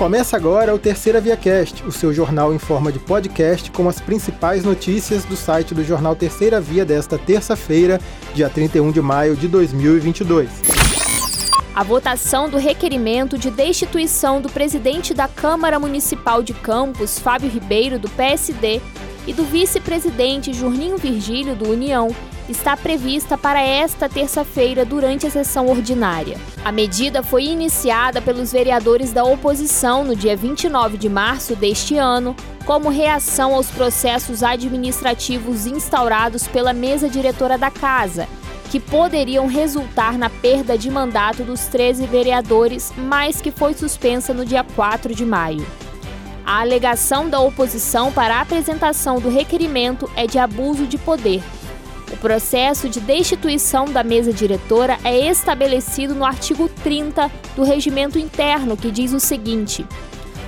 Começa agora o Terceira Via Cast, o seu jornal em forma de podcast com as principais notícias do site do jornal Terceira Via desta terça-feira, dia 31 de maio de 2022. A votação do requerimento de destituição do presidente da Câmara Municipal de Campos, Fábio Ribeiro, do PSD, e do vice-presidente Jurninho Virgílio, do União, está prevista para esta terça-feira durante a sessão ordinária. A medida foi iniciada pelos vereadores da oposição no dia 29 de março deste ano, como reação aos processos administrativos instaurados pela mesa diretora da Casa, que poderiam resultar na perda de mandato dos 13 vereadores, mas que foi suspensa no dia 4 de maio. A alegação da oposição para a apresentação do requerimento é de abuso de poder processo de destituição da mesa diretora é estabelecido no artigo 30 do Regimento Interno, que diz o seguinte: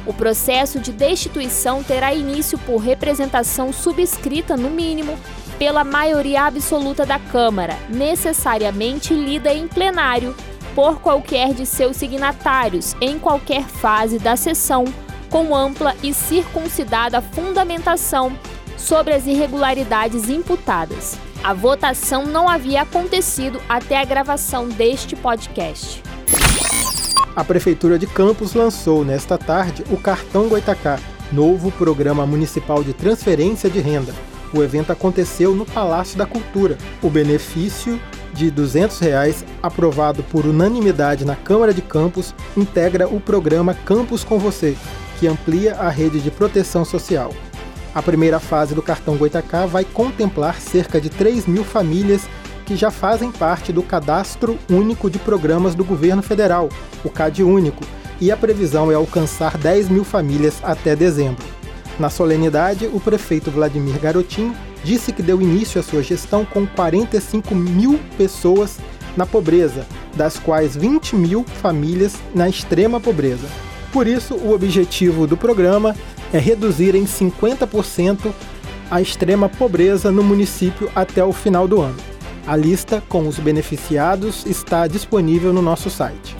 o processo de destituição terá início por representação subscrita, no mínimo, pela maioria absoluta da Câmara, necessariamente lida em plenário por qualquer de seus signatários, em qualquer fase da sessão, com ampla e circuncidada fundamentação sobre as irregularidades imputadas. A votação não havia acontecido até a gravação deste podcast. A Prefeitura de Campos lançou nesta tarde o Cartão Goitacá, novo programa municipal de transferência de renda. O evento aconteceu no Palácio da Cultura. O benefício de 200 reais, aprovado por unanimidade na Câmara de Campos, integra o programa Campos com Você, que amplia a rede de proteção social. A primeira fase do cartão Goitacá vai contemplar cerca de 3 mil famílias que já fazem parte do Cadastro Único de Programas do Governo Federal, o CAD Único, e a previsão é alcançar 10 mil famílias até dezembro. Na solenidade, o prefeito Vladimir Garotin disse que deu início à sua gestão com 45 mil pessoas na pobreza, das quais 20 mil famílias na extrema pobreza. Por isso, o objetivo do programa é reduzir em 50% a extrema pobreza no município até o final do ano. A lista com os beneficiados está disponível no nosso site.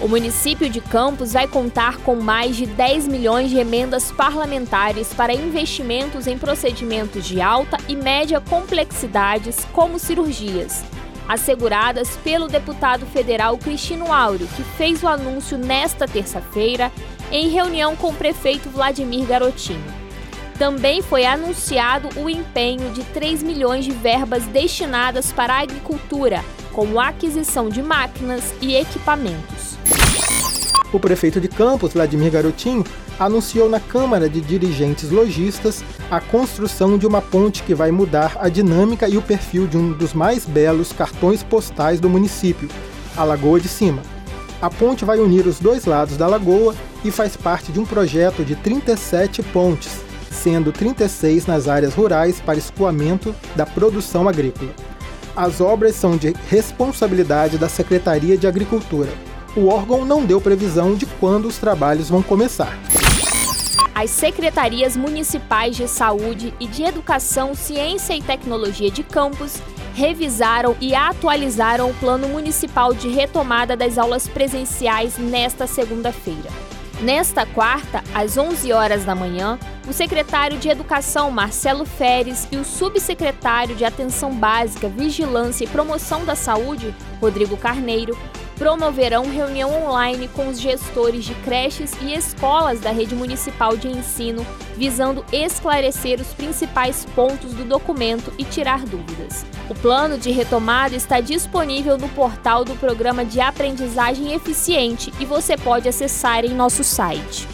O município de Campos vai contar com mais de 10 milhões de emendas parlamentares para investimentos em procedimentos de alta e média complexidades, como cirurgias, asseguradas pelo deputado federal Cristino Áureo, que fez o anúncio nesta terça-feira em reunião com o prefeito Vladimir Garotinho. Também foi anunciado o empenho de 3 milhões de verbas destinadas para a agricultura, como aquisição de máquinas e equipamentos. O prefeito de Campos, Vladimir Garotinho, anunciou na Câmara de Dirigentes Logistas a construção de uma ponte que vai mudar a dinâmica e o perfil de um dos mais belos cartões postais do município, a Lagoa de Cima. A ponte vai unir os dois lados da lagoa e faz parte de um projeto de 37 pontes, sendo 36 nas áreas rurais para escoamento da produção agrícola. As obras são de responsabilidade da Secretaria de Agricultura. O órgão não deu previsão de quando os trabalhos vão começar. As secretarias municipais de saúde e de educação, ciência e tecnologia de campos revisaram e atualizaram o Plano Municipal de Retomada das Aulas Presenciais nesta segunda-feira. Nesta quarta, às 11 horas da manhã, o secretário de Educação, Marcelo Feres, e o subsecretário de Atenção Básica, Vigilância e Promoção da Saúde, Rodrigo Carneiro, promoverão reunião online com os gestores de creches e escolas da rede municipal de ensino, visando esclarecer os principais pontos do documento e tirar dúvidas. O plano de retomada está disponível no portal do Programa de Aprendizagem Eficiente e você pode acessar em nosso site.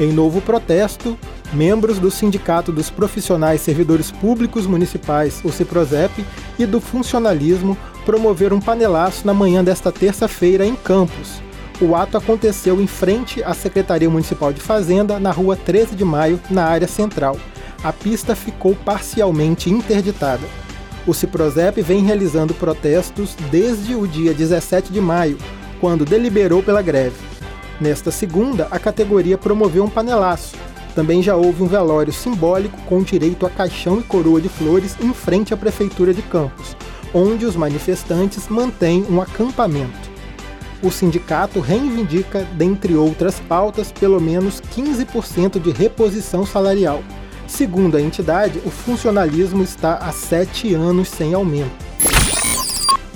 Em novo protesto, membros do Sindicato dos Profissionais Servidores Públicos Municipais, o CIPROSEP, e do Funcionalismo promoveram um panelaço na manhã desta terça-feira em Campos. O ato aconteceu em frente à Secretaria Municipal de Fazenda, na rua 13 de Maio, na área central. A pista ficou parcialmente interditada. O Ciprozep vem realizando protestos desde o dia 17 de maio, quando deliberou pela greve. Nesta segunda, a categoria promoveu um panelaço, também já houve um velório simbólico com direito a caixão e coroa de flores em frente à Prefeitura de Campos, onde os manifestantes mantêm um acampamento. o sindicato reivindica, dentre outras pautas, pelo menos 15% de reposição salarial. Segundo a entidade, o funcionalismo está há sete anos sem aumento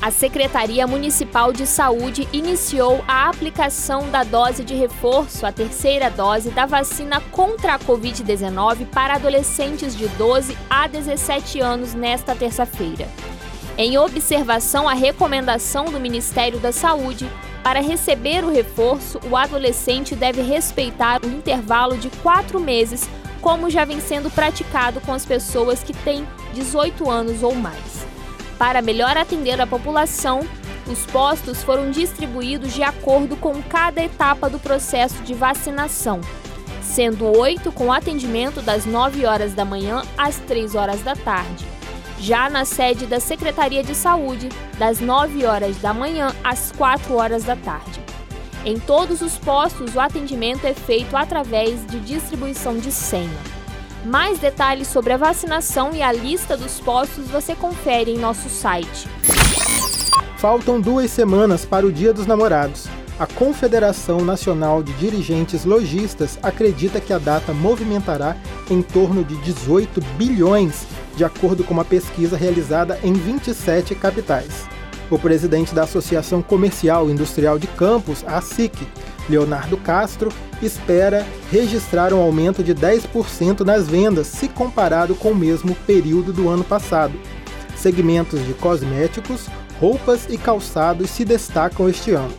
a Secretaria Municipal de Saúde iniciou a aplicação da dose de reforço, a terceira dose da vacina contra a Covid-19 para adolescentes de 12 a 17 anos nesta terça-feira. Em observação à recomendação do Ministério da Saúde, para receber o reforço, o adolescente deve respeitar o intervalo de quatro meses, como já vem sendo praticado com as pessoas que têm 18 anos ou mais. Para melhor atender a população, os postos foram distribuídos de acordo com cada etapa do processo de vacinação, sendo oito com atendimento das 9 horas da manhã às 3 horas da tarde. Já na sede da Secretaria de Saúde, das 9 horas da manhã às 4 horas da tarde. Em todos os postos, o atendimento é feito através de distribuição de senha. Mais detalhes sobre a vacinação e a lista dos postos você confere em nosso site. Faltam duas semanas para o Dia dos Namorados. A Confederação Nacional de Dirigentes Logistas acredita que a data movimentará em torno de 18 bilhões, de acordo com uma pesquisa realizada em 27 capitais. O presidente da Associação Comercial e Industrial de Campos, a ASIC, Leonardo Castro, espera registrar um aumento de 10% nas vendas se comparado com o mesmo período do ano passado. Segmentos de cosméticos, roupas e calçados se destacam este ano.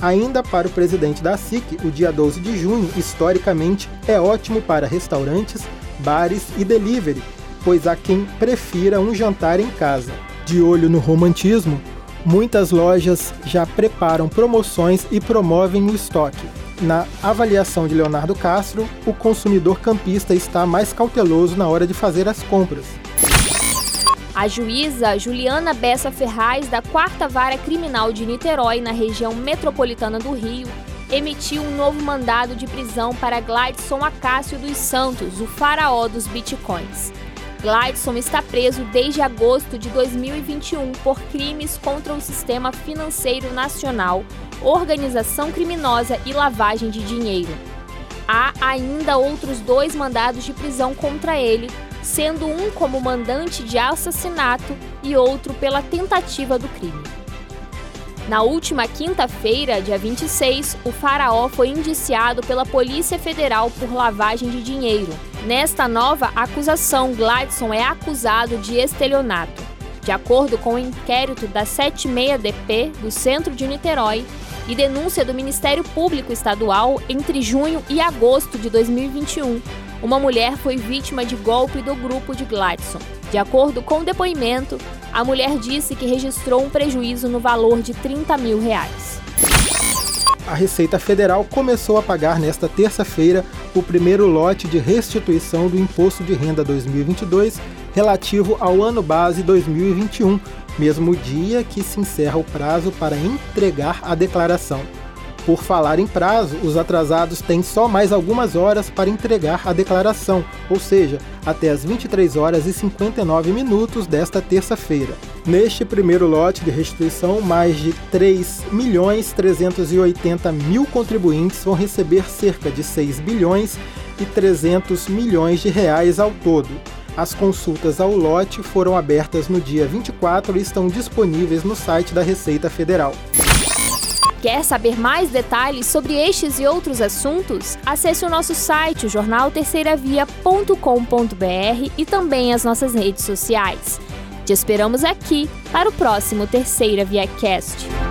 Ainda para o presidente da SIC, o dia 12 de junho, historicamente, é ótimo para restaurantes, bares e delivery, pois há quem prefira um jantar em casa. De olho no romantismo, muitas lojas já preparam promoções e promovem o estoque. Na avaliação de Leonardo Castro, o consumidor campista está mais cauteloso na hora de fazer as compras. A juíza Juliana Bessa Ferraz, da Quarta Vara Criminal de Niterói, na região metropolitana do Rio, emitiu um novo mandado de prisão para Gladson Acácio dos Santos, o faraó dos bitcoins. Gladson está preso desde agosto de 2021 por crimes contra o sistema financeiro nacional, organização criminosa e lavagem de dinheiro. Há ainda outros dois mandados de prisão contra ele, sendo um como mandante de assassinato e outro pela tentativa do crime. Na última quinta-feira, dia 26, o faraó foi indiciado pela Polícia Federal por lavagem de dinheiro. Nesta nova acusação, Gladson é acusado de estelionato. De acordo com o inquérito da 76DP do Centro de Niterói e denúncia do Ministério Público Estadual, entre junho e agosto de 2021, uma mulher foi vítima de golpe do grupo de Gladson. De acordo com o depoimento, a mulher disse que registrou um prejuízo no valor de 30 mil reais. A Receita Federal começou a pagar nesta terça-feira o primeiro lote de restituição do Imposto de Renda 2022 relativo ao ano base 2021, mesmo dia que se encerra o prazo para entregar a declaração. Por falar em prazo, os atrasados têm só mais algumas horas para entregar a declaração, ou seja, até as 23 horas e 59 minutos desta terça-feira. Neste primeiro lote de restituição, mais de 3 milhões 380 mil contribuintes vão receber cerca de 6 bilhões e 300 milhões de reais ao todo. As consultas ao lote foram abertas no dia 24 e estão disponíveis no site da Receita Federal. Quer saber mais detalhes sobre estes e outros assuntos? Acesse o nosso site, o jornalterceiravia.com.br e também as nossas redes sociais. Te esperamos aqui para o próximo Terceira Via Cast.